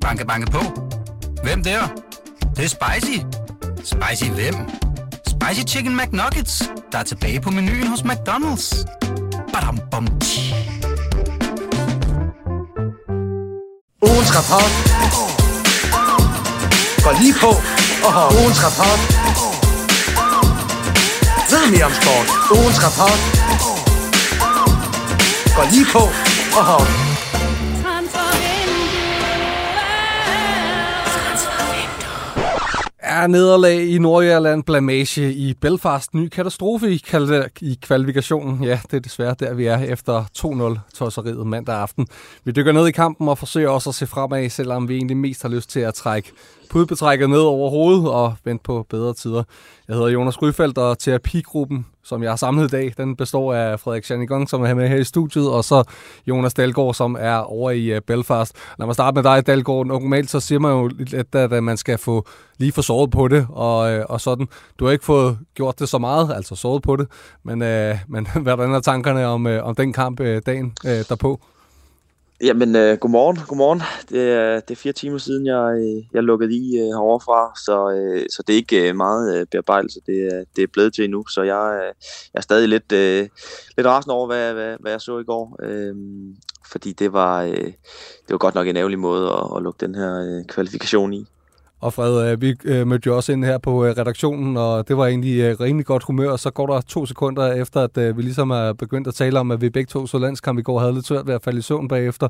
Banke, banke på. Hvem der? Det, det er spicy. Spicy hvem? Spicy Chicken McNuggets, der er tilbage på menuen hos McDonald's. Badum, bom, tji. Ugens rapport går lige på. Oho. Ugens rapport. Ved mere om sport. Ugens rapport går lige på. Oho. Nederlag i Nordjylland, blamage i Belfast, ny katastrofe i, kal- i kvalifikationen. Ja, det er desværre der, vi er efter 2-0-tosseriet mandag aften. Vi dykker ned i kampen og forsøger også at se fremad, selvom vi egentlig mest har lyst til at trække pudbetrækket ned over hovedet og vente på bedre tider. Jeg hedder Jonas Ryfeldt, og terapigruppen, som jeg har samlet i dag, den består af Frederik Janigong, som er med her i studiet, og så Jonas Dalgaard, som er over i øh, Belfast. Lad mig starte med dig, Dalgaard. Normalt så siger man jo lidt, at, man skal få lige få sovet på det, og, øh, og sådan. Du har ikke fået gjort det så meget, altså sovet på det, men, øh, men hvordan er tankerne om, øh, om den kamp øh, dagen øh, derpå? Jamen, øh, godmorgen. godmorgen. Det er, det er fire timer siden, jeg, jeg lukkede i øh, herovre fra, så, øh, så det er ikke øh, meget øh, bearbejdelse, det, er, det er blevet til nu. Så jeg, øh, jeg er stadig lidt, øh, lidt rasende over, hvad, hvad, hvad jeg så i går. Øh, fordi det var, øh, det var godt nok en ærgerlig måde at, at lukke den her øh, kvalifikation i. Og Fred, øh, vi øh, mødte jo også ind her på øh, redaktionen, og det var egentlig rimelig godt humør, så går der to sekunder efter, at vi ligesom er begyndt at tale om, at vi begge to så landskamp i går havde lidt svært ved at falde i søvn bagefter.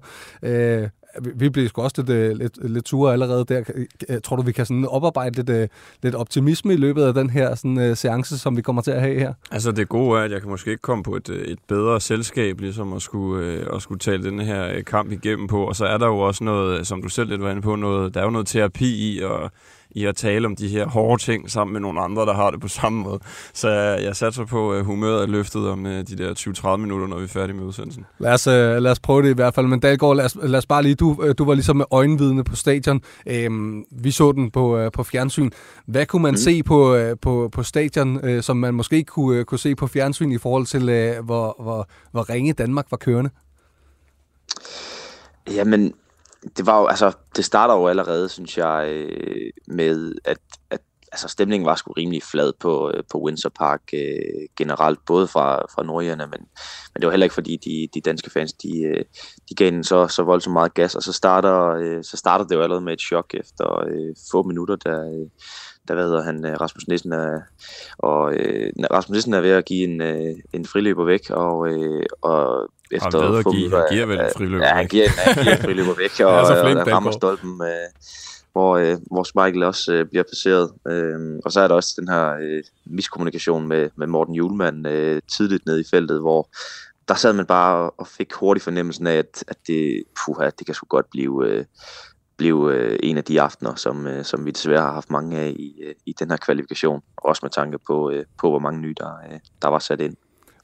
Vi blev sgu også lidt, øh, lidt, lidt ture allerede der. Øh, tror du, vi kan sådan oparbejde lidt, øh, lidt optimisme i løbet af den her sådan, seance, som vi kommer til at have her? Altså det gode er, at jeg kan måske ikke komme på et, et bedre selskab, ligesom at skulle, at skulle tale den her kamp igennem på. Og så er der jo også noget, som du selv lidt var inde på, noget, der er jo noget terapi i, og i at tale om de her hårde ting sammen med nogle andre, der har det på samme måde. Så jeg, jeg satser på, at humøret er løftet om de der 20-30 minutter, når vi er færdige med udsendelsen. Lad os, lad os prøve det i hvert fald. Men Dalgaard, lad os, lad os bare lige, du, du var ligesom med øjenvidne på stadion. Øhm, vi så den på, på fjernsyn. Hvad kunne man mm. se på, på, på stadion, øh, som man måske ikke kunne, kunne se på fjernsyn i forhold til, øh, hvor, hvor, hvor ringe Danmark var kørende? Jamen, det var jo, altså, det starter jo allerede, synes jeg, øh, med, at, at altså, stemningen var sgu rimelig flad på, øh, på Windsor Park øh, generelt, både fra, fra nordjerne, men, men det var heller ikke fordi, de, de danske fans, de, øh, de gav den så, så voldsomt meget gas, og så starter, øh, så starter det jo allerede med et chok efter øh, få minutter, der, øh, der hvad hedder han, øh, Rasmus Nissen er, og øh, Rasmus Nissen er ved at give en, øh, en friløber væk, og, øh, og efter han, få give, han giver vel en friløber ja, han giver, han giver en friløber væk, og, og, og rammer stolpen, øh, hvor, øh, hvor Michael også øh, bliver placeret. Øh, og så er der også den her øh, miskommunikation med, med Morten Julemand øh, tidligt ned i feltet, hvor der sad man bare og fik hurtigt fornemmelsen af, at, at det, puha, det kan sgu godt blive, øh, blev øh, en af de aftener, som, øh, som vi desværre har haft mange af i, øh, i den her kvalifikation. Også med tanke på, øh, på hvor mange nye, der, øh, der var sat ind.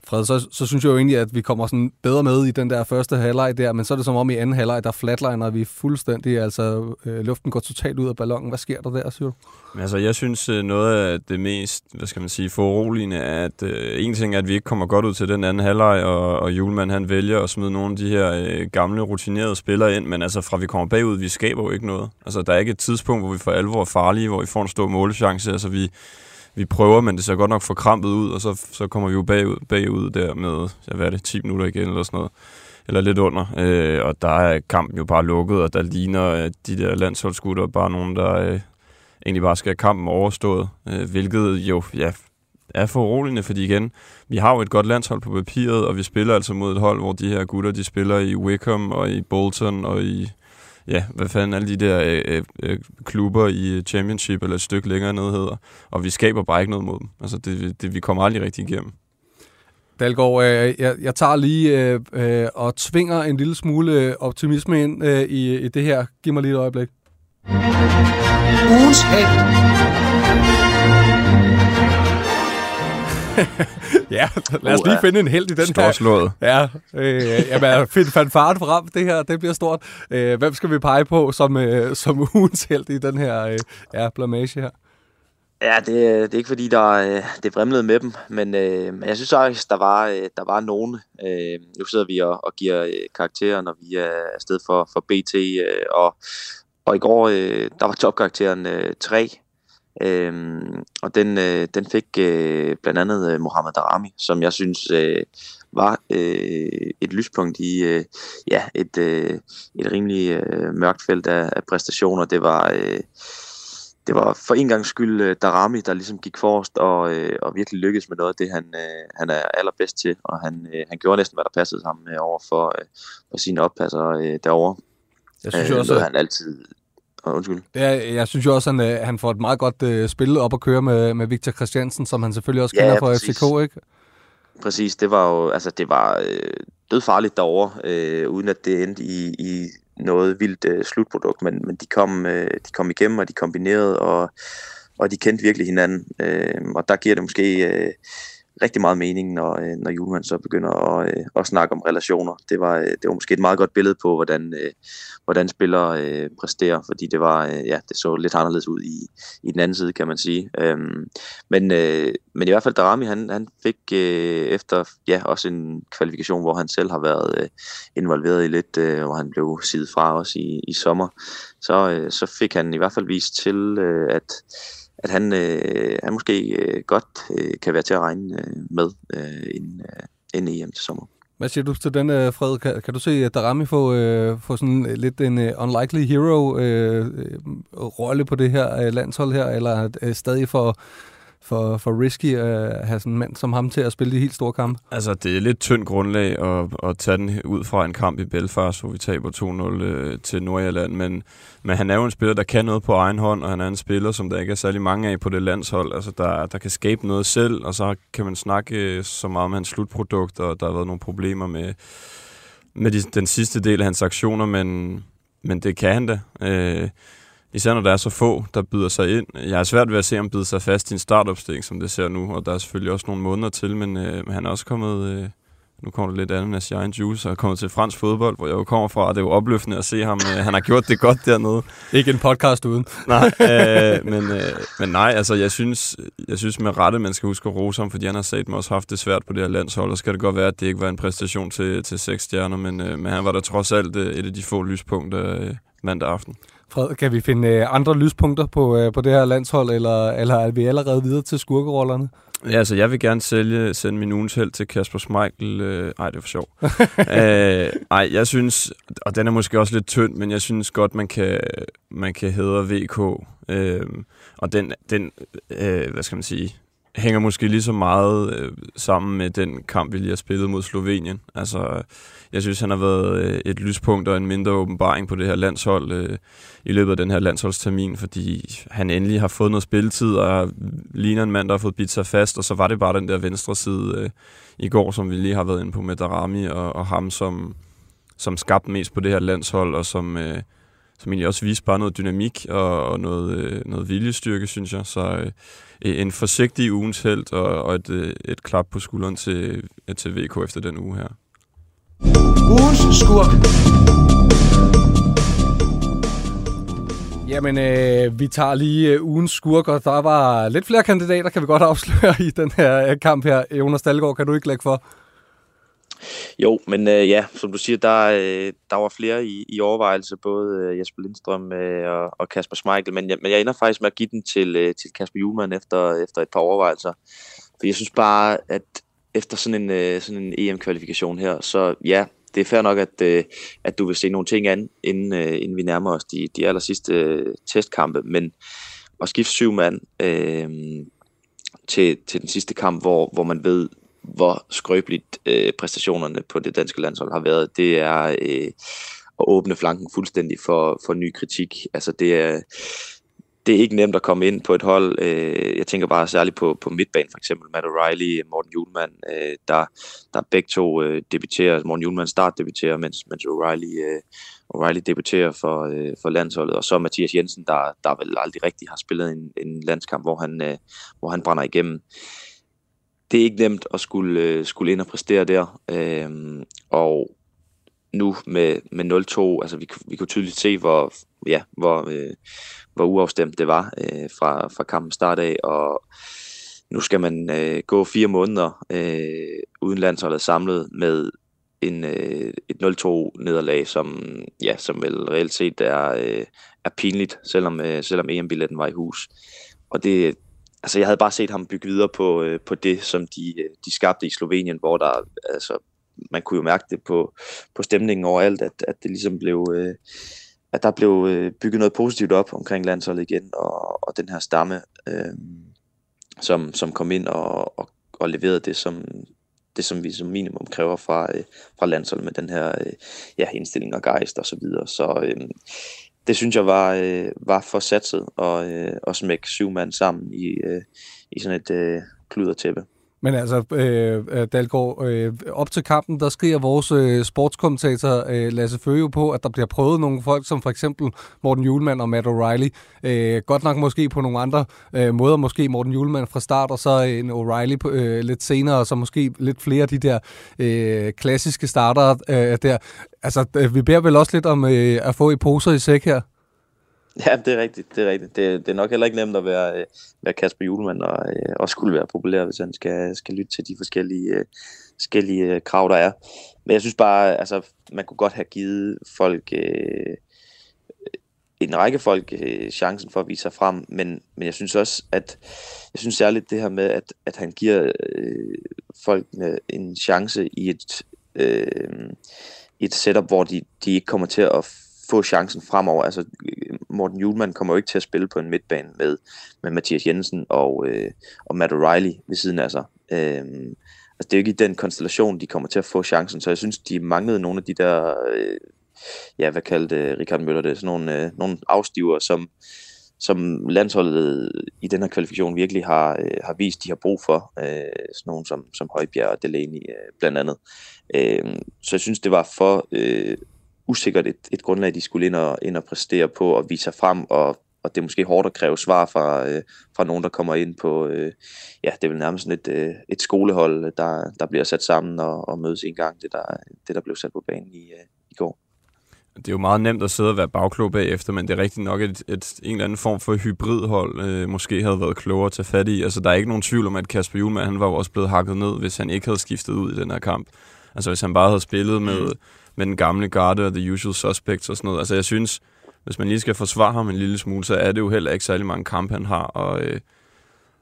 Fred, så, så synes jeg jo egentlig, at vi kommer sådan bedre med i den der første halvleg der, men så er det som om i anden halvleg, der flatliner vi fuldstændig, altså øh, luften går totalt ud af ballonen. Hvad sker der der, siger du? Altså, jeg synes øh, noget af det mest, hvad skal man sige, foruroligende er, at øh, en ting er, at vi ikke kommer godt ud til den anden halvleg, og, og Julemand han vælger at smide nogle af de her øh, gamle, rutinerede spillere ind, men altså fra vi kommer bagud, vi skaber jo ikke noget. Altså, der er ikke et tidspunkt, hvor vi for alvor er farlige, hvor vi får en stor målechance. Altså, vi, vi prøver, men det ser godt nok forkrampet ud, og så, så kommer vi jo bagud, bagud der med, ja, hvad er det, 10 minutter igen eller sådan noget, eller lidt under, øh, og der er kampen jo bare lukket, og der ligner øh, de der landsholdsgutter bare nogen, der øh, egentlig bare skal have kampen overstået, øh, hvilket jo, ja, er foruroligende, fordi igen, vi har jo et godt landshold på papiret, og vi spiller altså mod et hold, hvor de her gutter, de spiller i Wickham og i Bolton og i ja, hvad fanden alle de der øh, øh, øh, klubber i Championship eller et stykke længere ned hedder. Og vi skaber bare ikke noget mod dem. Altså, det, det, vi kommer aldrig rigtig igennem. Dalgaard, øh, jeg, jeg tager lige øh, øh, og tvinger en lille smule optimisme ind øh, i, i det her. Giv mig lige et øjeblik. Ugens ja, lad os lige finde en held i den Storslået. her. Ja, øh, jamen, find fanfaren frem. Det her, det bliver stort. Øh, hvem skal vi pege på som, øh, som ugens held i den her øh, ja, blamage her? Ja, det, det er ikke fordi, der øh, det brimlede med dem, men øh, jeg synes faktisk, der var, øh, der var nogen. Øh, nu sidder vi og, og giver øh, karakterer, når vi er afsted for, for BT, øh, og, og i går, øh, der var topkarakteren øh, 3, øh, og den, øh, den fik øh, blandt andet øh, Mohamed Darami, som jeg synes øh, var øh, et lyspunkt i øh, ja, et, øh, et rimelig øh, mørkt felt af, af præstationer. Det var... Øh, det var for en gang skyld uh, Darami, der ligesom gik forrest og, uh, og virkelig lykkedes med noget af det, han, uh, han er allerbedst til. Og han, uh, han gjorde næsten, hvad der passede sammen uh, over for, uh, for sine oppasser uh, derovre. Jeg synes uh, også, at han altid... Undskyld. Ja, jeg synes jo også, at han, han får et meget godt uh, spil op at køre med, med Victor Christiansen, som han selvfølgelig også kender ja, fra FCK, ikke? Præcis, det var jo altså, det var øh, dødfarligt derovre, øh, uden at det endte i, i noget vildt øh, slutprodukt, men, men de, kom, øh, de kom igennem, og de kombinerede, og, og de kendte virkelig hinanden. Øh, og der giver det måske øh, rigtig meget mening, når, øh, når Julemand så begynder at, øh, at snakke om relationer. Det var, øh, det var måske et meget godt billede på, hvordan, øh, hvordan spillere øh, præsterer, fordi det var øh, ja, det så lidt anderledes ud i, i den anden side, kan man sige. Øhm, men, øh, men i hvert fald Darami, han, han fik øh, efter ja, også en kvalifikation, hvor han selv har været øh, involveret i lidt, øh, hvor han blev sidet fra også i, i sommer, så, øh, så fik han i hvert fald vist til, øh, at at han, øh, han måske øh, godt øh, kan være til at regne øh, med øh, inden, øh, inden EM til sommer. Hvad siger du til den, øh, Fred? Kan, kan du se at Darami få, øh, få sådan lidt en uh, unlikely hero øh, øh, rolle på det her øh, landshold her, eller øh, stadig for for, for risky at have sådan en mand som ham til at spille de helt store kampe? Altså, det er lidt tyndt grundlag at, at tage den ud fra en kamp i Belfast, hvor vi taber 2-0 øh, til Nordjylland, men, men han er jo en spiller, der kan noget på egen hånd, og han er en spiller, som der ikke er særlig mange af på det landshold, altså der, der kan skabe noget selv, og så kan man snakke øh, så meget om hans slutprodukt, og der har været nogle problemer med, med de, den sidste del af hans aktioner, men, men det kan han da. Øh, Især når der er så få, der byder sig ind. Jeg har svært ved at se ham byde sig fast i en startopstilling, som det ser nu, og der er selvfølgelig også nogle måneder til, men øh, han er også kommet... Øh, nu kommer det lidt andet af Shine Juice, og er kommet til fransk fodbold, hvor jeg jo kommer fra, og det er jo opløftende at se ham. Øh, han har gjort det godt dernede. Ikke en podcast uden. nej, øh, men, øh, men nej, altså jeg synes, jeg synes med rette, man skal huske at rose ham, fordi han har sagt også haft det svært på det her landshold, og skal det godt være, at det ikke var en præstation til, til seks stjerner, men, øh, men han var der trods alt øh, et af de få lyspunkter øh, mandag aften. Fred, kan vi finde øh, andre lyspunkter på, øh, på det her landshold, eller, eller er vi allerede videre til skurkerollerne? Ja, altså jeg vil gerne sælge, sende min ugens held til Kasper Schmeichel. Øh, ej, det er for sjov. øh, ej, jeg synes, og den er måske også lidt tynd, men jeg synes godt, man kan, man kan hedre VK. Øh, og den, den øh, hvad skal man sige, hænger måske lige så meget øh, sammen med den kamp, vi lige har spillet mod Slovenien. Altså, jeg synes, han har været øh, et lyspunkt og en mindre åbenbaring på det her landshold øh, i løbet af den her landsholdstermin, fordi han endelig har fået noget spilletid og ligner en mand, der har fået bidt sig fast, og så var det bare den der venstre side øh, i går, som vi lige har været inde på med Darami og, og ham, som, som skabte mest på det her landshold, og som... Øh, som egentlig også viste bare noget dynamik og, og noget, øh, noget viljestyrke, synes jeg. Så øh, en forsigtig ugens held og, og et, øh, et klap på skulderen til, øh, til VK efter den uge her. Ugens skurk. Jamen, øh, vi tager lige øh, ugens skurk, og der var lidt flere kandidater, kan vi godt afsløre i den her øh, kamp her. Jonas Dahlgaard, kan du ikke lægge for? Jo, men øh, ja, som du siger, der, øh, der var flere i, i overvejelse, både øh, Jesper Lindstrøm øh, og, og Kasper Schmeichel, men jeg, men jeg ender faktisk med at give den til, øh, til Kasper Julemand efter, efter et par overvejelser. For jeg synes bare, at efter sådan en, øh, sådan en EM-kvalifikation her, så ja, det er fair nok, at, øh, at du vil se nogle ting an, inden, øh, inden vi nærmer os de, de aller sidste øh, testkampe, men at skifte syv mand øh, til, til den sidste kamp, hvor, hvor man ved, hvor skrøbeligt øh, præstationerne på det danske landshold har været, det er øh, at åbne flanken fuldstændig for, for ny kritik. Altså det er, det er ikke nemt at komme ind på et hold. Øh, jeg tænker bare særligt på, på midtbanen, for eksempel Matt O'Reilly, Morten Julemand, øh, der, der begge to øh, debuterer. Morten Julemand start debuterer, mens, mens O'Reilly, øh, O'Reilly debuterer for, øh, for landsholdet. Og så Mathias Jensen, der, der vel aldrig rigtig har spillet en, en landskamp, hvor han, øh, hvor han brænder igennem det er ikke nemt at skulle, øh, skulle ind og præstere der. Øh, og nu med, med 0-2, altså vi, vi kunne tydeligt se, hvor, ja, hvor, øh, hvor uafstemt det var øh, fra, fra kampen start af, og nu skal man øh, gå fire måneder øh, uden landsholdet samlet med en, øh, et 0-2 nederlag, som, ja, som vel reelt set er, øh, er pinligt, selvom, øh, selvom EM-billetten var i hus. Og det, altså jeg havde bare set ham bygge videre på, øh, på det, som de, øh, de skabte i Slovenien, hvor der, altså, man kunne jo mærke det på, på stemningen overalt, at, at det ligesom blev, øh, at der blev øh, bygget noget positivt op omkring landsholdet igen, og, og den her stamme, øh, som, som kom ind og, og, og leverede det, som, det, som vi som minimum kræver fra, øh, fra landsholdet med den her øh, ja, indstilling og gejst og så videre. Så øh, det synes jeg var, øh, var for satset og, øh, og smække syv mand sammen i, øh, i sådan et øh, kludertæppe. Men altså, øh, øh, Dalgaard, øh, op til kampen, der skriver vores øh, sportskommentator øh, Lasse Føge på, at der bliver prøvet nogle folk, som for eksempel Morten Julemand og Matt O'Reilly. Øh, godt nok måske på nogle andre øh, måder, måske Morten Julemand fra start, og så en O'Reilly på, øh, lidt senere, og så måske lidt flere af de der øh, klassiske starter øh, der. Altså, øh, vi beder vel også lidt om øh, at få i poser i sæk her? Ja, det er rigtigt. Det er, rigtigt. Det, det er nok heller ikke nemt at være, øh, være Kasper Julemand og, øh, også skulle være populær, hvis han skal, skal lytte til de forskellige, øh, forskellige øh, krav, der er. Men jeg synes bare, altså, man kunne godt have givet folk, øh, en række folk øh, chancen for at vise sig frem, men, men jeg synes også, at jeg synes særligt det her med, at, at han giver øh, folk en chance i et, øh, et setup, hvor de, de ikke kommer til at få chancen fremover. Altså, Morten Julemand kommer jo ikke til at spille på en midtbane med, med Mathias Jensen og, øh, og Matt O'Reilly ved siden af sig. Øh, altså, det er jo ikke i den konstellation, de kommer til at få chancen, så jeg synes, de manglede nogle af de der, øh, ja, hvad kaldte Richard Møller det, sådan nogle, øh, nogle afstiver, som, som landsholdet i den her kvalifikation virkelig har, øh, har vist, de har brug for. Øh, sådan nogle som, som Højbjerg og Delaney øh, blandt andet. Øh, så jeg synes, det var for øh, usikkert et, et grundlag, de skulle ind og, ind og præstere på og vise sig frem, og, og det er måske hårdt at kræve svar fra, øh, fra nogen, der kommer ind på, øh, ja, det er vel nærmest sådan et, øh, et skolehold, der, der bliver sat sammen og, og mødes en gang, det der, det der blev sat på banen i, øh, i går. Det er jo meget nemt at sidde og være bagklog bagefter, men det er rigtigt nok, at et, et, en eller anden form for hybridhold øh, måske havde været klogere at tage fat i. Altså, der er ikke nogen tvivl om, at Kasper Julemand, han var jo også blevet hakket ned, hvis han ikke havde skiftet ud i den her kamp. Altså, hvis han bare havde spillet med, mm med den gamle garde og the usual suspects og sådan noget. Altså jeg synes, hvis man lige skal forsvare ham en lille smule, så er det jo heller ikke særlig mange kampe, han har at, øh,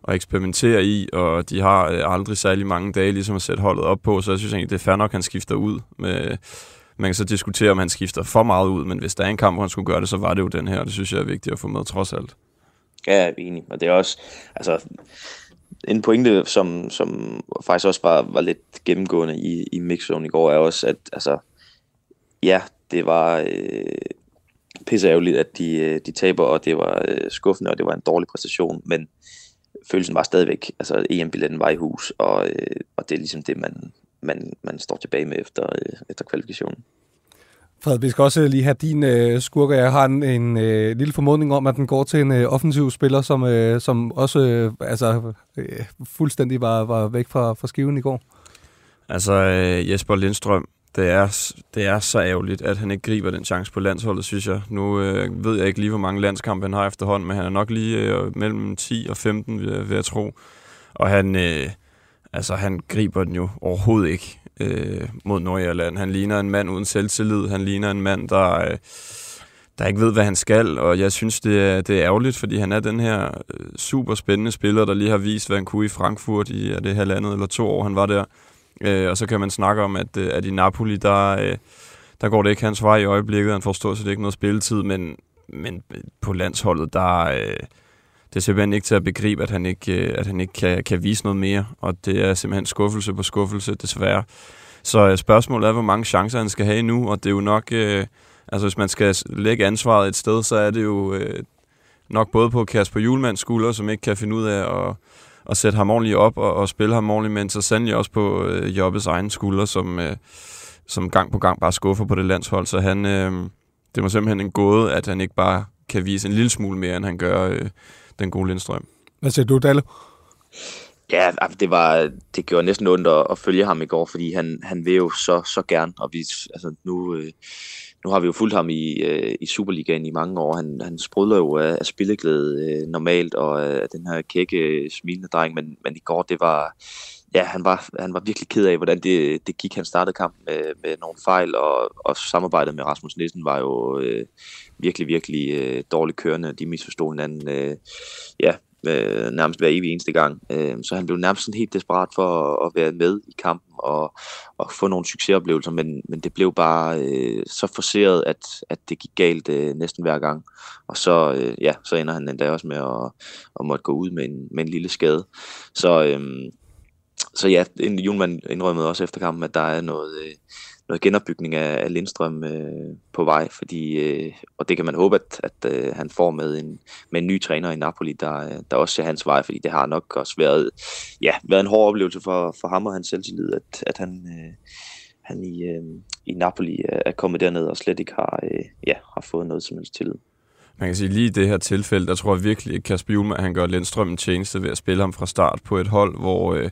at eksperimentere i, og de har øh, aldrig særlig mange dage ligesom at sætte holdet op på, så jeg synes egentlig, det er fair nok, at han skifter ud. Med, man kan så diskutere, om han skifter for meget ud, men hvis der er en kamp, hvor han skulle gøre det, så var det jo den her, og det synes jeg er vigtigt at få med trods alt. Ja, jeg er enig, og det er også, altså, en pointe, som, som faktisk også var, var lidt gennemgående i, i mixzone i går, er også, at altså, ja, det var øh, pisse ærgerligt, at de, øh, de taber, og det var øh, skuffende, og det var en dårlig præstation, men følelsen var stadigvæk, altså EM-billetten var i hus, og, øh, og det er ligesom det, man, man, man står tilbage med efter, øh, efter kvalifikationen. Fred, vi skal også lige have din øh, skurker. Jeg har en, en øh, lille formodning om, at den går til en øh, offensiv spiller, som, øh, som også øh, altså, øh, fuldstændig var, var væk fra, fra skiven i går. Altså øh, Jesper Lindstrøm, det er, det er så ærgerligt, at han ikke griber den chance på landsholdet, synes jeg. Nu øh, ved jeg ikke lige, hvor mange landskampe han har efterhånden, men han er nok lige øh, mellem 10 og 15, vil jeg, vil jeg tro. Og han, øh, altså, han griber den jo overhovedet ikke øh, mod Nordjylland. Han ligner en mand uden selvtillid. Han ligner en mand, der, øh, der ikke ved, hvad han skal. Og jeg synes, det er, det er ærgerligt, fordi han er den her øh, super spændende spiller, der lige har vist, hvad han kunne i Frankfurt i er det halvandet eller to år, han var der. Øh, og så kan man snakke om, at, øh, at i Napoli, der, øh, der går det ikke hans vej i øjeblikket. Han får stort set ikke noget spilletid, men, men på landsholdet, der... Øh, det er simpelthen ikke til at begribe, at han ikke, øh, at han ikke kan, kan vise noget mere, og det er simpelthen skuffelse på skuffelse, desværre. Så øh, spørgsmålet er, hvor mange chancer han skal have nu, og det er jo nok, øh, altså hvis man skal lægge ansvaret et sted, så er det jo øh, nok både på Kasper Julmands skulder, som ikke kan finde ud af at, at sætte ham ordentligt op og, og spille ham ordentligt, men så sandelig også på øh, Jobbes egen skulder, som, øh, som gang på gang bare skuffer på det landshold. Så han, øh, det var simpelthen en gåde, at han ikke bare kan vise en lille smule mere, end han gør øh, den gode Lindstrøm. Hvad siger du, Dalle? Ja, det var det gjorde næsten ondt at, at følge ham i går, fordi han, han vil jo så, så gerne, og vi, altså nu, øh, nu har vi jo fulgt ham i, øh, i Superligaen i mange år. Han, han sprudler jo af, af spilleglæde øh, normalt, og øh, af den her kække, øh, smilende dreng, men, men i går, det var, ja, han var, han var virkelig ked af, hvordan det, det gik. Han startede kampen med, med nogle fejl, og, og samarbejdet med Rasmus Nissen var jo øh, virkelig, virkelig øh, dårligt kørende. De misforstod hinanden. Øh, ja, øh, nærmest hver evig eneste gang. Øh, så han blev nærmest sådan helt desperat for at, at være med i kampen og, og få nogle succesoplevelser, men, men det blev bare øh, så forceret, at, at det gik galt øh, næsten hver gang. Og så, øh, ja, så ender han endda også med at, at måtte gå ud med en, med en lille skade. Så, øh, så ja, Julemand indrømmede også efter kampen, at der er noget, øh, noget genopbygning af, af Lindstrøm øh, på vej, fordi, øh, og det kan man håbe, at, at øh, han får med en, med en ny træner i Napoli, der, der også ser hans vej, fordi det har nok også været, ja, været en hård oplevelse for, for ham og hans selvtillid, at, at han, øh, han i, øh, i Napoli er kommet derned og slet ikke har, øh, ja, har fået noget som helst tillid. Man kan sige, lige i det her tilfælde, der tror jeg virkelig, at Kasper Julemand, han gør Lindstrøm en tjeneste ved at spille ham fra start på et hold, hvor, øh,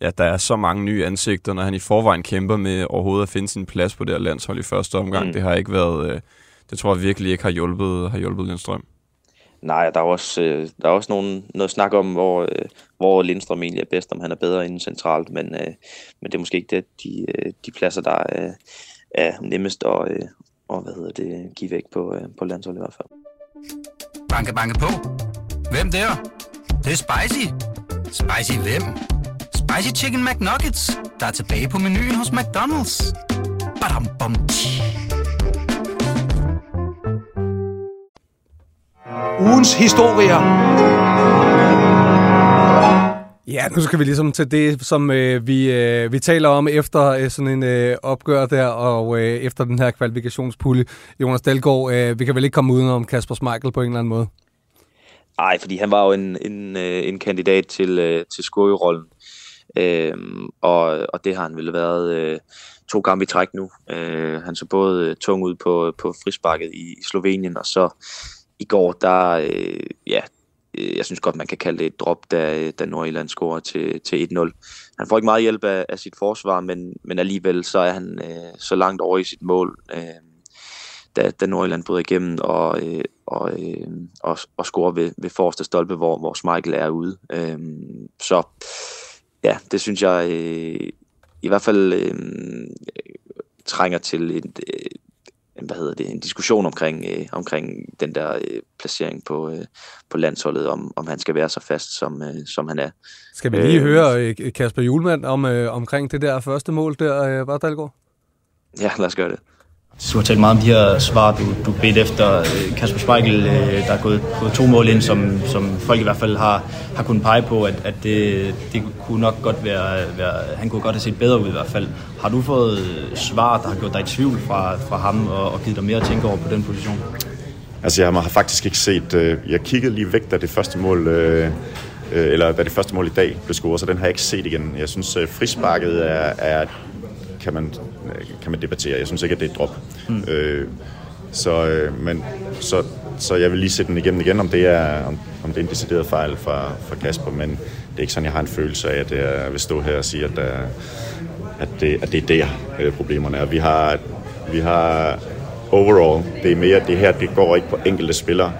ja, der er så mange nye ansigter, når han i forvejen kæmper med overhovedet at finde sin plads på det her landshold i første omgang. Mm. Det har ikke været, øh, det tror jeg virkelig ikke har hjulpet, har hjulpet Lindstrøm. Nej, der er også, øh, der er også nogen, noget snak om, hvor, øh, hvor Lindstrøm egentlig er bedst, om han er bedre inden centralt, men, øh, men det er måske ikke det, de, øh, de pladser, der er, er nemmest at, øh, og, hvad hedder det, give væk på, øh, på landsholdet i hvert fald. Banke, banke på. Hvem der? Det, det er spicy. Spicy hvem? Spicy Chicken McNuggets, der er tilbage på menuen hos McDonald's. Badum, bom, Ugens historier. Ja, nu skal vi ligesom til det, som øh, vi, øh, vi taler om efter øh, sådan en øh, opgør der, og øh, efter den her kvalifikationspulje. Jonas Dahlgaard, øh, vi kan vel ikke komme udenom Kasper Schmeichel på en eller anden måde? Nej, fordi han var jo en, en, øh, en kandidat til, øh, til skurgerollen. Øhm, og, og det har han vel været øh, to gange i træk nu. Øh, han så både øh, tung ud på, på frisparket i, i Slovenien, og så i går, der, øh, ja, øh, jeg synes godt, man kan kalde det et drop, da, øh, da Nordjylland scorer til, til 1-0. Han får ikke meget hjælp af, af sit forsvar, men, men alligevel så er han øh, så langt over i sit mål, øh, da, da Nordjylland bryder igennem og, øh, og, øh, og, og scorer ved, ved forreste stolpe, hvor, hvor Michael er ude. Øh, så ja, det synes jeg øh, i hvert fald øh, trænger til et, øh, hvad hedder det, en diskussion omkring, øh, omkring den der øh, placering på, øh, på landsholdet, om, om han skal være så fast, som, øh, som han er. Skal vi lige øh, høre øh, Kasper Julemand om, øh, omkring det der første mål der, øh, var Dalgaard? Ja, lad os gøre det. Du har talt meget om de her svar, du, du bedt efter. Øh, Kasper Spejkel, øh, der er gået, gået to mål ind, som, som folk i hvert fald har, har kunnet pege på, at, at det, det kunne nok godt være, være, han kunne godt have set bedre ud i hvert fald. Har du fået svar, der har gjort dig i tvivl fra, fra ham og, og givet dig mere at tænke over på den position? Altså jeg har faktisk ikke set, øh, jeg kiggede lige væk, da det første mål, øh, øh eller da det første mål i dag blev scoret, så den har jeg ikke set igen. Jeg synes, frisparket er, er kan man, kan man debattere. Jeg synes ikke, at det er et drop. Mm. Øh, så, øh, men, så, så jeg vil lige sætte den igennem igen, om det er, om, om det er en decideret fejl fra, fra Kasper, men det er ikke sådan, jeg har en følelse af, at jeg vil stå her og sige, at, at, det, at det er der, øh, problemerne er. Vi har, vi har overall, det er mere det her, det går ikke på enkelte spillere,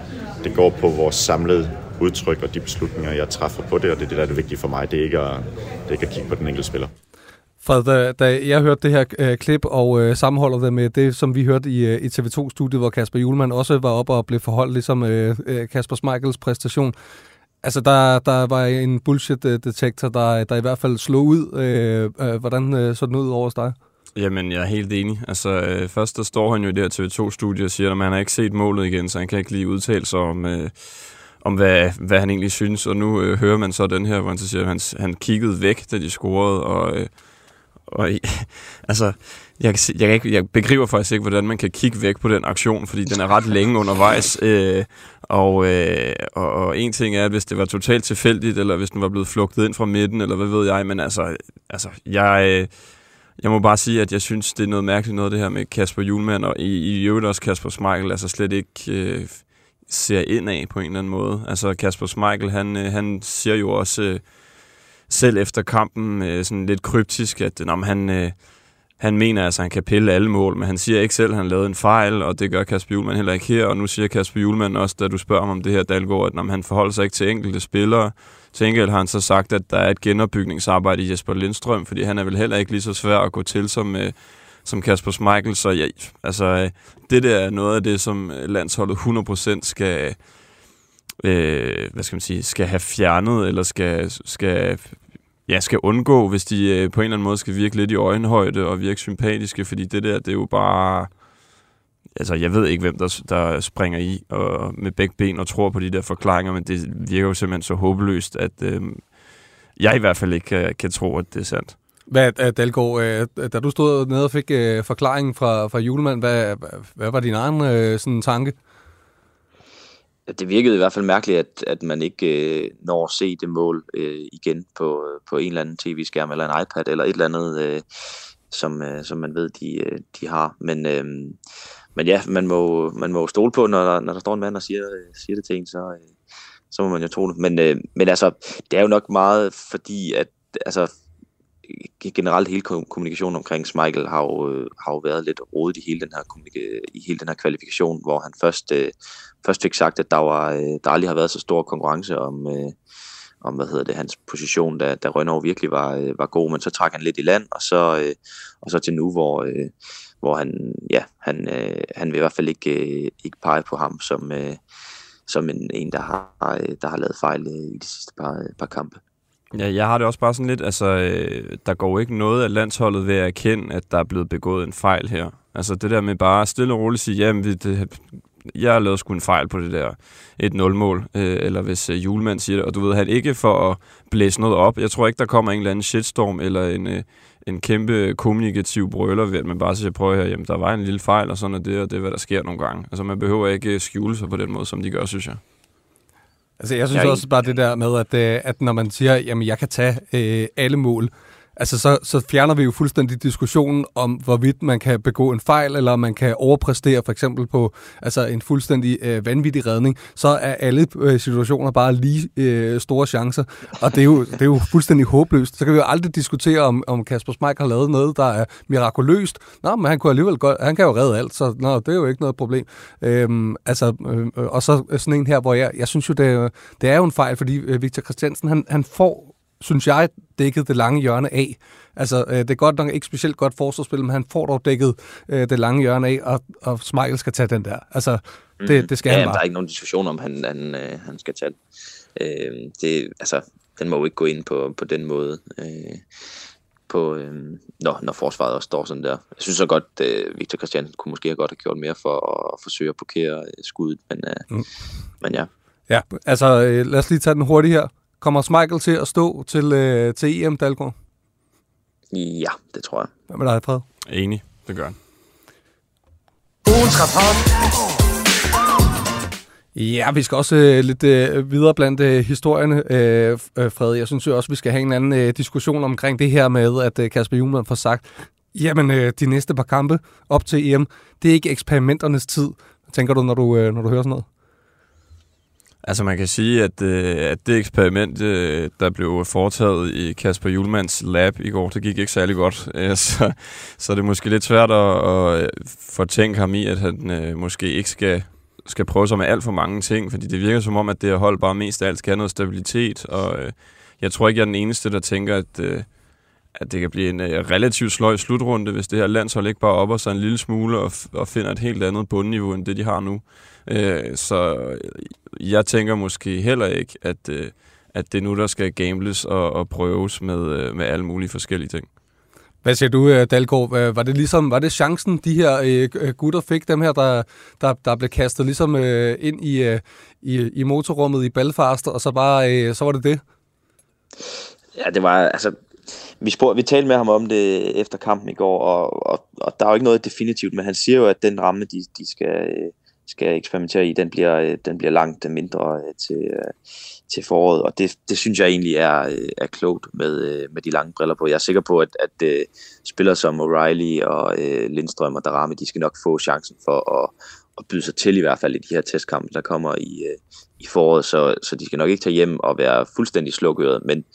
det går på vores samlede udtryk og de beslutninger, jeg træffer på det, og det er det, der er det vigtige for mig. Det er ikke at, det er ikke at kigge på den enkelte spiller. Fred, da, da jeg hørte det her øh, klip og øh, sammenholder det med det, som vi hørte i, øh, i TV2-studiet, hvor Kasper Julemand også var oppe og blev forholdt ligesom øh, øh, Kasper Schmeichels præstation. Altså, der, der var en bullshit-detektor, øh, der, der i hvert fald slog ud. Øh, øh, hvordan øh, så den ud over dig? Jamen, jeg er helt enig. Altså, øh, først der står han jo i det her TV2-studie og siger, at han har ikke set målet igen, så han kan ikke lige udtale sig om... Øh, om hvad, hvad han egentlig synes, og nu øh, hører man så den her, hvor han så siger, at han, han kiggede væk, da de scorede, og øh, og altså, jeg, kan se, jeg, kan ikke, jeg begriber faktisk ikke, hvordan man kan kigge væk på den aktion, fordi den er ret længe undervejs. Øh, og, øh, og, og en ting er, at hvis det var totalt tilfældigt, eller hvis den var blevet flugtet ind fra midten, eller hvad ved jeg, men altså, altså jeg, øh, jeg må bare sige, at jeg synes, det er noget mærkeligt noget, det her med Kasper Julemand, og i, i øvrigt også Kasper Smeichel, altså slet ikke øh, ser ind af på en eller anden måde. Altså Kasper Smeichel, han, øh, han siger jo også... Øh, selv efter kampen øh, sådan lidt kryptisk, at når han, øh, han mener altså, at han kan pille alle mål, men han siger ikke selv, at han lavede en fejl, og det gør Kasper Julemand heller ikke her. Og nu siger Kasper Julemand også, da du spørger ham om det her, Dalgaard, at når han forholder sig ikke til enkelte spillere. Til enkelt har han så sagt, at der er et genopbygningsarbejde i Jesper Lindstrøm, fordi han er vel heller ikke lige så svær at gå til som, øh, som Kasper Schmeichel. Så ja, altså, øh, det der er noget af det, som landsholdet 100% skal, øh, hvad skal man sige, skal have fjernet, eller skal, skal ja, skal undgå, hvis de øh, på en eller anden måde skal virke lidt i øjenhøjde og virke sympatiske, fordi det der, det er jo bare... Altså, jeg ved ikke, hvem der, der springer i og med begge ben og tror på de der forklaringer, men det virker jo simpelthen så håbløst, at øh, jeg i hvert fald ikke kan, kan tro, at det er sandt. Hvad, øh, Dalgaard, øh, da du stod nede og fik øh, forklaringen fra, fra julemand, hvad, hvad var din egen øh, sådan, tanke? Det virkede i hvert fald mærkeligt, at, at man ikke øh, når at se det mål øh, igen på, øh, på en eller anden tv-skærm eller en iPad eller et eller andet, øh, som, øh, som man ved, de, øh, de har. Men, øh, men ja, man må, man må stole på, når der, når der står en mand og siger, øh, siger det til en, så, øh, så må man jo tro det. Men, øh, men altså, det er jo nok meget fordi, at altså, generelt hele kommunikationen omkring Schmeichel har jo, har jo været lidt rodet i hele den her, i hele den her kvalifikation, hvor han først, øh, først fik sagt, at der, var, øh, der aldrig har været så stor konkurrence om, øh, om hvad hedder det, hans position, da, da Rønnow virkelig var, øh, var god, men så trak han lidt i land, og så, øh, og så til nu, hvor, øh, hvor han, ja, han, øh, han vil i hvert fald ikke, øh, ikke pege på ham som, øh, som en, en der, har, øh, der har lavet fejl øh, i de sidste par, par kampe. Ja, jeg har det også bare sådan lidt, altså, øh, der går ikke noget af landsholdet ved at erkende, at der er blevet begået en fejl her. Altså det der med bare stille og roligt sige, jamen, det, jeg har lavet sgu en fejl på det der 1-0-mål, øh, eller hvis øh, julemand siger det, og du ved, han ikke for at blæse noget op. Jeg tror ikke, der kommer en eller anden shitstorm, eller en, øh, en kæmpe kommunikativ brøler ved, at man bare siger, prøv her, jamen, der var en lille fejl, og sådan er det, og det er, hvad der sker nogle gange. Altså man behøver ikke skjule sig på den måde, som de gør, synes jeg. Altså, jeg synes jeg også bare det der med, at, øh, at når man siger, jamen, jeg kan tage øh, alle mål, altså så, så fjerner vi jo fuldstændig diskussionen om, hvorvidt man kan begå en fejl, eller man kan overpræstere for eksempel på altså en fuldstændig øh, vanvittig redning, så er alle øh, situationer bare lige øh, store chancer, og det er, jo, det er jo fuldstændig håbløst. Så kan vi jo aldrig diskutere, om, om Kasper Schmeichel har lavet noget, der er mirakuløst. Nå, men han kunne alligevel godt, han kan jo redde alt, så nå, det er jo ikke noget problem. Øhm, altså, øh, og så sådan en her, hvor jeg, jeg synes jo, det, det er jo en fejl, fordi øh, Victor Christiansen, han, han får synes jeg, dækket det lange hjørne af. Altså, øh, det er godt nok ikke specielt godt forsvarsspil, men han får dog dækket øh, det lange hjørne af, og, og Smeichel skal tage den der. Altså, det, mm. det skal ja, han bare. der er ikke nogen diskussion om, han, han, øh, han skal tage den. Øh, det, altså, den må jo ikke gå ind på, på den måde. Øh, på, øh, når, når forsvaret også står sådan der. Jeg synes så godt, øh, Victor Christian kunne måske have godt have gjort mere for at forsøge at blokere øh, skuddet, men, øh, mm. men ja. Ja, altså øh, lad os lige tage den hurtigt her. Kommer Michael til at stå til, øh, til EM, Dalgaard? Ja, det tror jeg. Hvad med dig, Fred? Enig, det gør han. Ja, vi skal også øh, lidt øh, videre blandt øh, historierne, øh, øh, Fred. Jeg synes jo også, vi skal have en anden øh, diskussion omkring det her med, at øh, Kasper Juhlmann får sagt, jamen øh, de næste par kampe op til EM, det er ikke eksperimenternes tid. Hvad tænker du, når du, øh, når du hører sådan noget? Altså man kan sige, at, øh, at det eksperiment, øh, der blev foretaget i Kasper Julmans lab i går, det gik ikke særlig godt. Øh, så, så det er måske lidt svært at, at øh, fortænke ham i, at han øh, måske ikke skal, skal prøve sig med alt for mange ting, fordi det virker som om, at det her hold bare mest af alt skal have noget stabilitet, og øh, jeg tror ikke, jeg er den eneste, der tænker, at, øh, at det kan blive en øh, relativt sløj slutrunde, hvis det her landshold ikke bare opper sig en lille smule og, og finder et helt andet bundniveau, end det de har nu. Øh, så jeg tænker måske heller ikke, at, øh, at det er nu, der skal gambles og, og prøves med, øh, med alle mulige forskellige ting. Hvad siger du, øh, Dalgaard? Var det ligesom, var det chancen, de her øh, gutter fik, dem her, der, der, der blev kastet ligesom øh, ind i, øh, i, i motorrummet i Belfast, og så bare, øh, så var det det? Ja, det var, altså, vi, spurgte, vi talte med ham om det efter kampen i går, og, og, og der er jo ikke noget definitivt, men han siger jo, at den ramme, de, de skal, skal eksperimentere i, den bliver, den bliver langt mindre øh, til, øh, til foråret, og det, det synes jeg egentlig er, øh, er klogt med, med de lange briller på. Jeg er sikker på, at, at spillere som O'Reilly og Lindstrøm og Darami, de skal nok få chancen for at, at byde sig til i hvert fald i de her testkampe, der kommer i, i foråret, så, så de skal nok ikke tage hjem og være fuldstændig slukøret, men,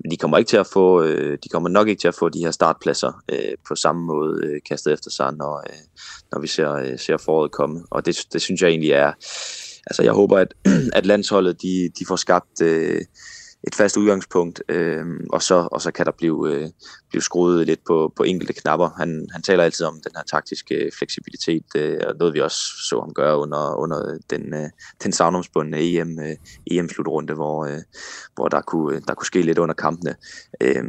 men de kommer ikke til at få, øh, de kommer nok ikke til at få de her startpladser øh, på samme måde øh, kastet efter sig, når, øh, når vi ser, øh, ser foråret komme. Og det, det synes jeg egentlig er, altså jeg håber, at, at landsholdet de, de får skabt øh, et fast udgangspunkt, øh, og, så, og så kan der blive, øh, blive skruet lidt på, på enkelte knapper. Han, han taler altid om den her taktiske øh, fleksibilitet, øh, og noget vi også så ham gøre under, under den, øh, den savnomsbundne EM, øh, EM-slutrunde, hvor, øh, hvor der, kunne, øh, der kunne ske lidt under kampene. Øh,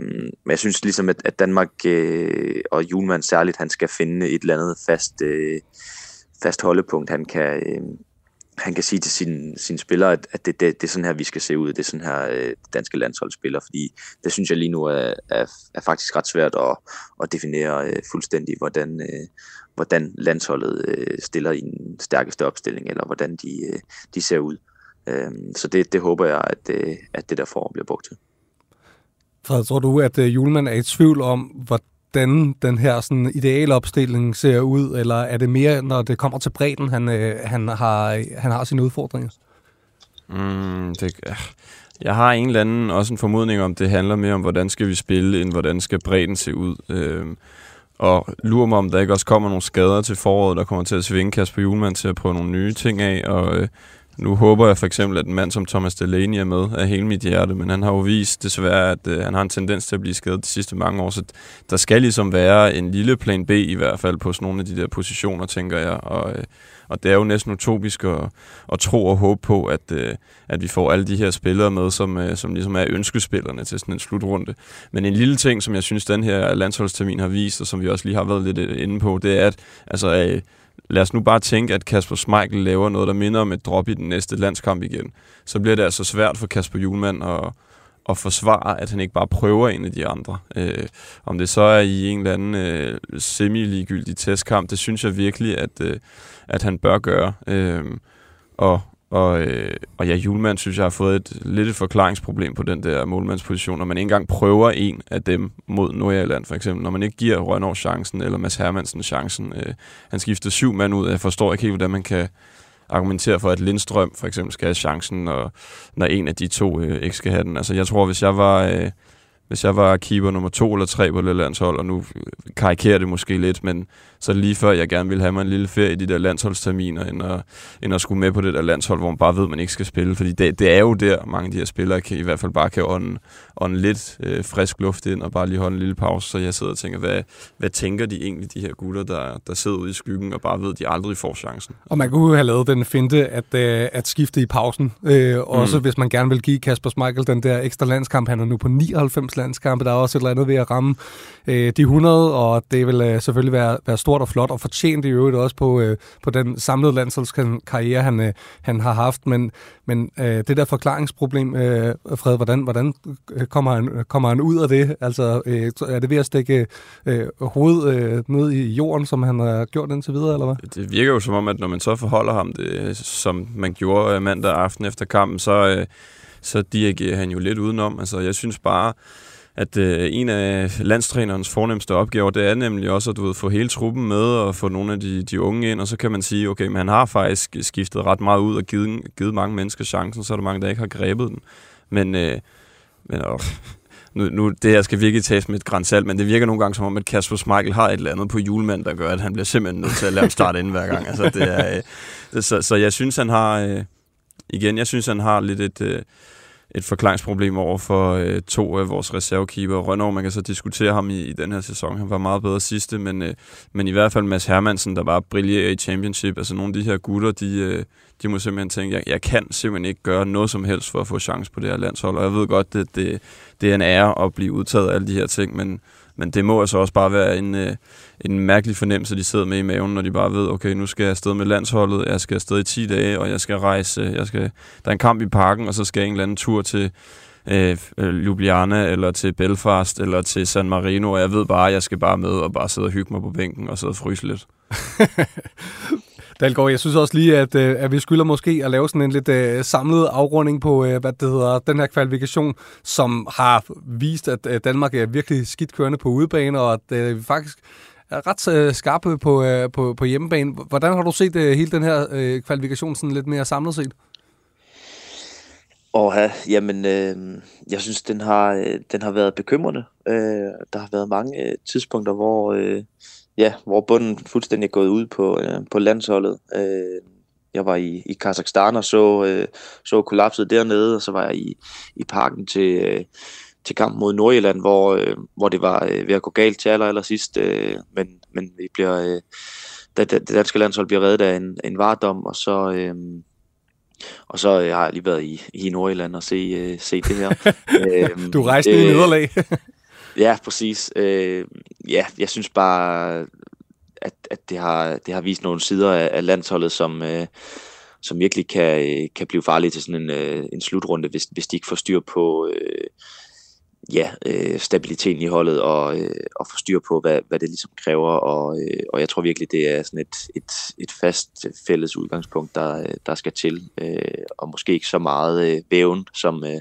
men jeg synes ligesom, at, at Danmark øh, og Julemand særligt, han skal finde et eller andet fast, øh, fast holdepunkt, han kan... Øh, han kan sige til sine, sine spillere, at, at det, det, det er sådan her, vi skal se ud. Det er sådan her, øh, danske landshold spiller, fordi det synes jeg lige nu er, er, er faktisk ret svært at, at definere øh, fuldstændig, hvordan, øh, hvordan landsholdet øh, stiller i en stærkeste opstilling, eller hvordan de, øh, de ser ud. Øh, så det, det håber jeg, at, øh, at det der forår bliver brugt til. Fred, tror du, at øh, Julemand er i tvivl om, hvor, hvordan den her sådan, idealopstilling ser ud, eller er det mere, når det kommer til bredden, han, øh, han, har, han har sine udfordringer? Mm, det, jeg har en eller anden også en formodning om, det handler mere om, hvordan skal vi spille, end hvordan skal bredden se ud. Øh, og lurer mig, om der ikke også kommer nogle skader til foråret, der kommer til at svinge Kasper Julemand til at prøve nogle nye ting af, og øh, nu håber jeg for eksempel, at en mand som Thomas Delaney er med af hele mit hjerte, men han har jo vist desværre, at øh, han har en tendens til at blive skadet de sidste mange år, så der skal ligesom være en lille plan B i hvert fald på sådan nogle af de der positioner, tænker jeg, og, øh, og det er jo næsten utopisk at, at tro og håbe på, at, øh, at vi får alle de her spillere med, som, øh, som ligesom er ønskespillerne til sådan en slutrunde. Men en lille ting, som jeg synes, den her landsholdstermin har vist, og som vi også lige har været lidt øh, inde på, det er, at altså, øh, lad os nu bare tænke, at Kasper Schmeichel laver noget, der minder om et drop i den næste landskamp igen. Så bliver det altså svært for Kasper Julemand at, at forsvare, at han ikke bare prøver en af de andre. Øh, om det så er i en eller anden øh, semi-ligegyldig testkamp, det synes jeg virkelig, at, øh, at han bør gøre. Øh, og og, øh, og ja, Julemand synes jeg har fået et lidt et forklaringsproblem på den der målmandsposition, når man ikke engang prøver en af dem mod Nordjylland for eksempel. Når man ikke giver Rønner chancen, eller Mads Hermansen chancen. Øh, han skifter syv mand ud, jeg forstår ikke helt, hvordan man kan argumentere for, at Lindstrøm for eksempel skal have chancen, og når en af de to øh, ikke skal have den. Altså jeg tror, hvis jeg var... Øh, hvis jeg var keeper nummer to eller tre på det landshold, og nu karikerer det måske lidt, men så lige før jeg gerne ville have mig en lille ferie i de der landsholdsterminer, end at, end at skulle med på det der landshold, hvor man bare ved, at man ikke skal spille. Fordi det, det er jo der, mange af de her spillere kan, i hvert fald bare kan ånde, ånde lidt øh, frisk luft ind, og bare lige holde en lille pause. Så jeg sidder og tænker, hvad, hvad tænker de egentlig, de her gutter, der, der sidder ude i skyggen, og bare ved, at de aldrig får chancen? Og man kunne have lavet den finte, at, øh, at skifte i pausen. Øh, også mm. hvis man gerne vil give Kasper Schmeichel den der ekstra landskamp. Han er nu på 99 landskampe. Der er også et eller andet ved at ramme øh, de 100, og det vil øh, selvfølgelig være, være stort og flot, og fortjent i øvrigt også på, øh, på den samlede landsholdskarriere, han, øh, han har haft. Men, men øh, det der forklaringsproblem, øh, Fred, hvordan, hvordan kommer, han, kommer han ud af det? Altså, øh, er det ved at stikke øh, hovedet øh, ned i jorden, som han har gjort indtil videre, eller hvad? Det virker jo som om, at når man så forholder ham det, som man gjorde øh, mandag aften efter kampen, så, øh, så dirigerer han jo lidt udenom. Altså, jeg synes bare, at øh, en af landstrænerens fornemmeste opgaver, det er nemlig også at du ved, få hele truppen med og få nogle af de, de unge ind, og så kan man sige, okay, men han har faktisk skiftet ret meget ud og givet, givet mange mennesker chancen, så er der mange, der ikke har grebet den. Men, øh, men øh, nu, nu, det her skal virkelig tages med et grænsalt, men det virker nogle gange som om, at Kasper Schmeichel har et eller andet på julemand, der gør, at han bliver simpelthen nødt til at lade ham starte ind hver gang. Altså, det er, øh, det, så, så jeg synes, han har... Øh, igen, jeg synes, han har lidt et... Øh, et forklaringsproblem over for øh, to af vores reservekeeper. Rønner, man kan så diskutere ham i, i den her sæson. Han var meget bedre sidste, men, øh, men i hvert fald Mads Hermansen, der bare brillerer i championship. Altså nogle af de her gutter, de, øh, de må simpelthen tænke, jeg, jeg kan simpelthen ikke gøre noget som helst for at få chance på det her landshold. Og jeg ved godt, det, det, det er en ære at blive udtaget af alle de her ting, men, men det må altså også bare være en, øh, en mærkelig fornemmelse, de sidder med i maven, når de bare ved, okay, nu skal jeg afsted med landsholdet, jeg skal afsted i 10 dage, og jeg skal rejse, jeg skal, der er en kamp i parken, og så skal jeg en eller anden tur til øh, øh Ljubljana, eller til Belfast, eller til San Marino, og jeg ved bare, at jeg skal bare med og bare sidde og hygge mig på bænken og sidde og fryse lidt. Dalgaard, jeg synes også lige, at, øh, at vi skylder måske at lave sådan en lidt uh, samlet afrunding på, uh, hvad det hedder, den her kvalifikation, som har vist, at uh, Danmark er virkelig skidt kørende på udebane, og at uh, vi faktisk er ret uh, skarpe på, uh, på, på hjemmebane. Hvordan har du set uh, hele den her uh, kvalifikation sådan lidt mere samlet set? Og ja, jamen, øh, jeg synes, den har, øh, den har været bekymrende. Øh, der har været mange øh, tidspunkter, hvor, øh, ja, hvor bunden fuldstændig er gået ud på, øh, på landsholdet. Øh, jeg var i, i Kazakhstan og så, øh, så kollapset dernede, og så var jeg i, i parken til, øh, til kamp mod Nordjylland, hvor, øh, hvor det var øh, ved at gå galt til aller, aller sidst. Øh, men, men vi bliver, øh, da, det danske landshold bliver reddet af en, en vardom, og så... Øh, og så øh, har jeg lige været i, i Nordjylland og se, øh, se det her. øhm, du rejste øh, i nederlag. ja, præcis. Øh, ja, jeg synes bare, at, at det, har, det har vist nogle sider af, af landsholdet, som, øh, som virkelig kan, øh, kan blive farlige til sådan en, øh, en slutrunde, hvis, hvis de ikke får styr på, øh, ja, øh, stabiliteten i holdet og, øh, og få styr på, hvad, hvad det ligesom kræver. Og, øh, og jeg tror virkelig, det er sådan et, et, et fast fælles udgangspunkt, der, øh, der skal til. Øh, og måske ikke så meget øh, væven, som, øh,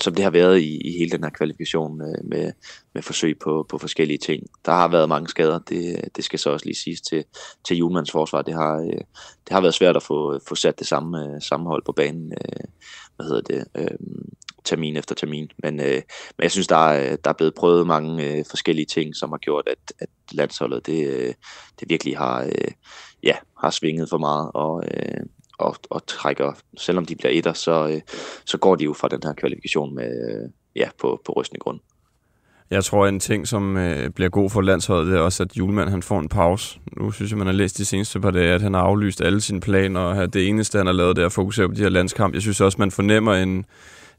som det har været i, i hele den her kvalifikation øh, med, med forsøg på, på forskellige ting. Der har været mange skader, det, det skal så også lige siges til, til Julmans forsvar. Det har, øh, det har været svært at få, få sat det samme, øh, samme hold på banen. Øh, hvad hedder det? Øh, termin efter termin. Men, øh, men jeg synes, der er, der er blevet prøvet mange øh, forskellige ting, som har gjort, at, at landsholdet det, øh, det virkelig har, øh, ja, har svinget for meget. Og, øh, og, og trækker, selvom de bliver etter, så, øh, så går de jo fra den her kvalifikation med, øh, ja, på, på rystende grund. Jeg tror, en ting, som øh, bliver god for landsholdet, det er også, at Julemand han får en pause. Nu synes jeg, man har læst de seneste par dage, at han har aflyst alle sine planer, og det eneste, han har lavet, det er at fokusere på de her landskamp. Jeg synes også, man fornemmer en,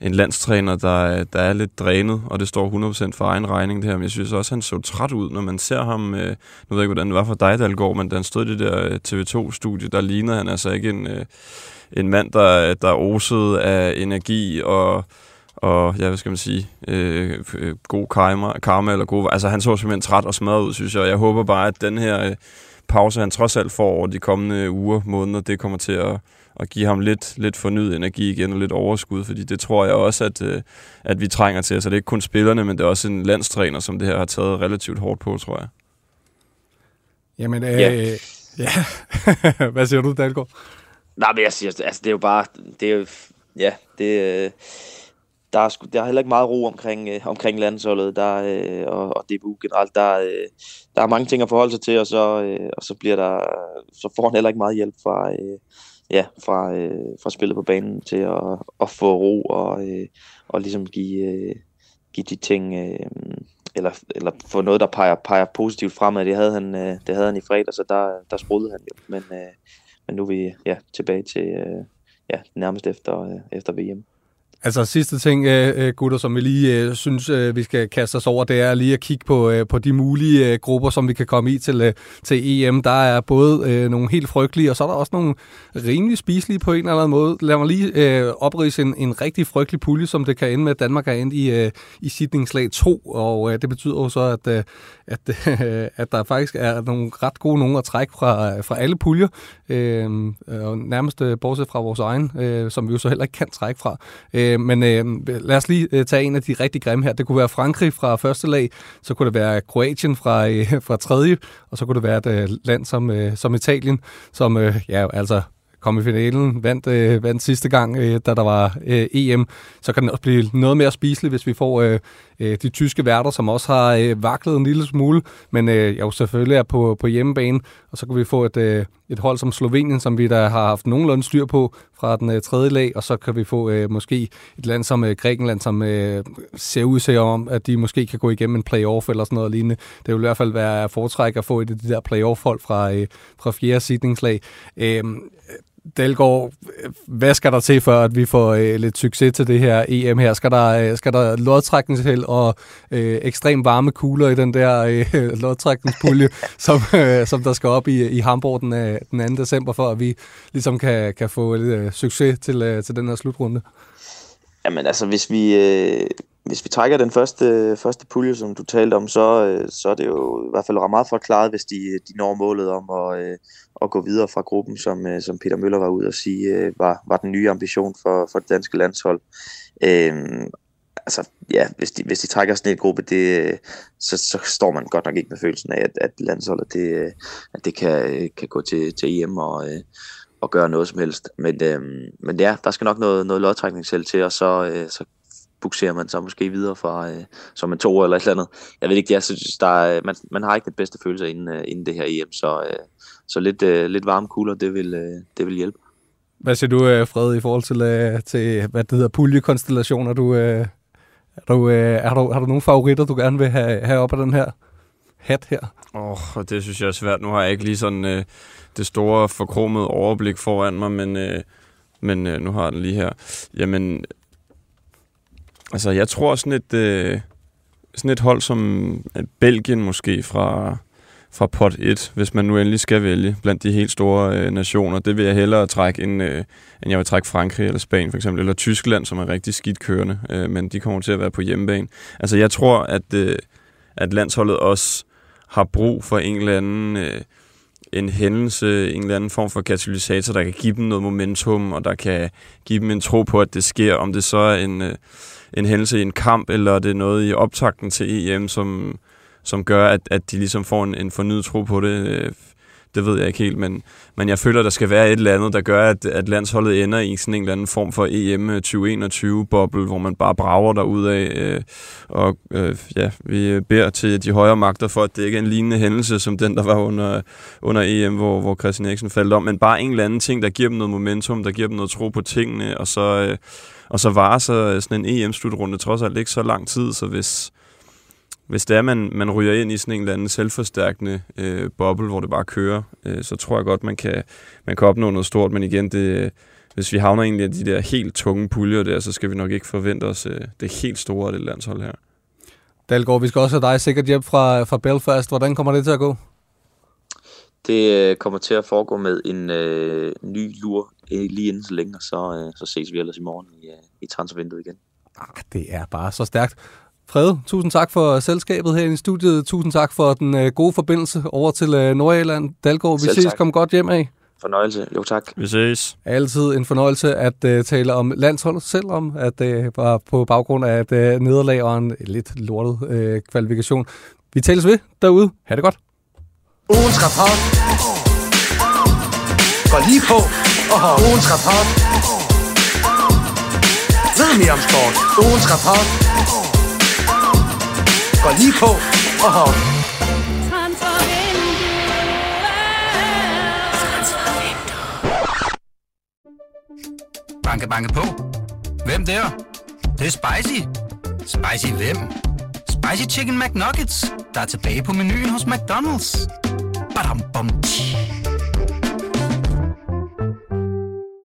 en landstræner, der, der er lidt drænet, og det står 100% for egen regning det her, men jeg synes også, han så træt ud, når man ser ham, øh, nu ved jeg ikke, hvordan det var for dig, Dalgaard, men da han stod i det der øh, TV2-studie, der lignede han altså ikke en, øh, en mand, der, der osede af energi og og ja, hvad skal man sige, øh, god karma, karma eller god, altså han så simpelthen træt og smadret ud, synes jeg, og jeg håber bare, at den her øh, pause, han trods alt får over de kommende uger, måneder, det kommer til at, at give ham lidt, lidt fornyet energi igen og lidt overskud, fordi det tror jeg også, at, øh, at vi trænger til. Så det er ikke kun spillerne, men det er også en landstræner, som det her har taget relativt hårdt på, tror jeg. Jamen, øh, ja. ja. Hvad siger du, Dalgaard? Nej, men jeg siger, altså det er jo bare, det er jo, ja, det, øh, der er, der er heller ikke meget ro omkring, øh, omkring landsholdet der, øh, og, og DBU generelt. Der, øh, der er mange ting at forholde sig til, og så, øh, og så, bliver der, så får han heller ikke meget hjælp fra, øh, ja, fra, øh, fra spillet på banen til at, at få ro og, øh, og ligesom give, øh, give de ting, øh, eller, eller få noget, der peger, peger positivt fremad. Det havde han, øh, det havde han i fredag, så der, der sprudede han jo. Men, øh, men nu er vi ja, tilbage til øh, ja, nærmest efter, øh, efter VM. Altså sidste ting, øh, øh, gutter, som vi lige øh, synes, vi skal kaste os over, det er lige at kigge på, på de mulige grupper, som vi kan komme i til, til EM. Der er både nogle helt frygtelige, og så er der også nogle rimelig spiselige på en eller anden måde. Lad mig lige oprise en, en rigtig frygtelig pulje, som det kan ende med, at Danmark er endt i, i sidningslag 2, og det betyder jo så, at, at, at der faktisk er nogle ret gode nogen at trække fra, fra alle puljer, og nærmest bortset fra vores egen, som vi jo så heller ikke kan trække fra. Øh, men øh, lad os lige øh, tage en af de rigtig grimme her. Det kunne være Frankrig fra første lag, så kunne det være Kroatien fra, øh, fra tredje, og så kunne det være et øh, land som, øh, som Italien, som øh, ja, altså kom i finalen, vandt, øh, vandt sidste gang, øh, da der var øh, EM, så kan det også blive noget mere spiseligt, hvis vi får øh, øh, de tyske værter, som også har øh, vaklet en lille smule, men øh, jo selvfølgelig er på, på hjemmebane, og så kan vi få et, øh, et hold som Slovenien, som vi da har haft nogenlunde styr på fra den øh, tredje lag, og så kan vi få øh, måske et land som øh, Grækenland, som øh, ser ud til om, at de måske kan gå igennem en playoff eller sådan noget lignende. Det vil i hvert fald være foretræk at få et af de der playoff-hold fra, øh, fra fjerde sidningslag. Øh, Dalgaard, hvad skal der til for, at vi får øh, lidt succes til det her EM her? Skal der, øh, skal der lodtrækningsheld og øh, ekstrem varme kugler i den der øh, lodtrækningspulje, som, øh, som der skal op i, i Hamburg den, øh, den 2. december, for at vi ligesom kan, kan få lidt øh, succes til, øh, til den her slutrunde? Jamen altså, hvis vi, øh, hvis vi trækker den første, første pulje, som du talte om, så, øh, så er det jo i hvert fald meget forklaret, hvis de, de når målet om at, øh, at gå videre fra gruppen, som, øh, som Peter Møller var ude og sige, var, var den nye ambition for, for det danske landshold. Øhm, altså, ja, hvis de, hvis de trækker sådan en gruppe, det, så, så står man godt nok ikke med følelsen af, at, at landsholdet det, at det kan, kan gå til, til EM og, og gøre noget som helst. Men, øhm, men ja, der skal nok noget, noget lodtrækning selv til, og så, øh, så bukserer man så måske videre fra, øh, som en to eller et eller andet. Jeg ved ikke, jeg synes, der er, man, man har ikke den bedste følelse inden, øh, inden det her EM, så, øh, så lidt, øh, lidt varme kugler, det vil, øh, det vil hjælpe. Hvad siger du, øh, Fred, i forhold til, øh, til hvad det hedder, puljekonstellationer? Du, øh, er, du, øh, er du, har du nogle favoritter, du gerne vil have, have op af den her hat her? Åh, oh, det synes jeg er svært. Nu har jeg ikke lige sådan øh, det store forkromede overblik foran mig, men, øh, men øh, nu har jeg den lige her. Jamen, altså jeg tror sådan et, øh, sådan et hold som øh, Belgien måske fra, fra pot 1, hvis man nu endelig skal vælge blandt de helt store øh, nationer. Det vil jeg hellere trække, end, øh, end jeg vil trække Frankrig eller Spanien for eksempel, eller Tyskland, som er rigtig skidt kørende, øh, men de kommer til at være på hjemmebane. Altså jeg tror, at, øh, at landsholdet også har brug for en eller anden... Øh, en hændelse, en eller anden form for katalysator, der kan give dem noget momentum, og der kan give dem en tro på, at det sker, om det så er en, øh, en hændelse i en kamp, eller det er noget i optakten til EM, som, som gør, at, at de ligesom får en, en fornyet tro på det. Øh, det ved jeg ikke helt, men, men jeg føler, der skal være et eller andet, der gør, at, at landsholdet ender i sådan en eller anden form for EM 2021-boble, øh, hvor man bare brager derud af. Øh, og øh, ja, vi beder til de højere magter for, at det ikke er en lignende hændelse, som den, der var under, under EM, hvor, hvor Christian Eriksen faldt om, men bare en eller anden ting, der giver dem noget momentum, der giver dem noget tro på tingene, og så, øh, og så varer så sådan en EM-slutrunde trods alt ikke så lang tid, så hvis hvis det er, man, man ryger ind i sådan en eller anden selvforstærkende øh, boble, hvor det bare kører, øh, så tror jeg godt, man kan, man kan opnå noget stort. Men igen, det, hvis vi havner egentlig af de der helt tunge puljer der, så skal vi nok ikke forvente os øh, det helt store af det landshold her. Dalgaard, vi skal også have dig sikkert hjem fra, fra Belfast. Hvordan kommer det til at gå? Det øh, kommer til at foregå med en øh, ny lur øh, lige inden så længe, og så, øh, så ses vi ellers i morgen i, øh, i transfervinduet igen. Ah, det er bare så stærkt. Frede, tusind tak for selskabet her i studiet. Tusind tak for den øh, gode forbindelse over til øh, Nordjylland. Dalgaard, vi ses. Kom godt hjem af. Fornøjelse. Jo, tak. Vi ses. Altid en fornøjelse at uh, tale om landsholdet, selvom at det uh, var på baggrund af et uh, nederlag og en lidt lortet uh, kvalifikation. Vi tales ved derude. Ha' det godt. Ugens rapport går lige på og ugens rapport. Ved mere om sport. Ugens rapport går lige på og hop. Banke, banke på. Hvem der? Det, det er spicy. Spicy hvem? Spicy Chicken McNuggets, der er tilbage på menuen hos McDonald's. Badum, bom, tji.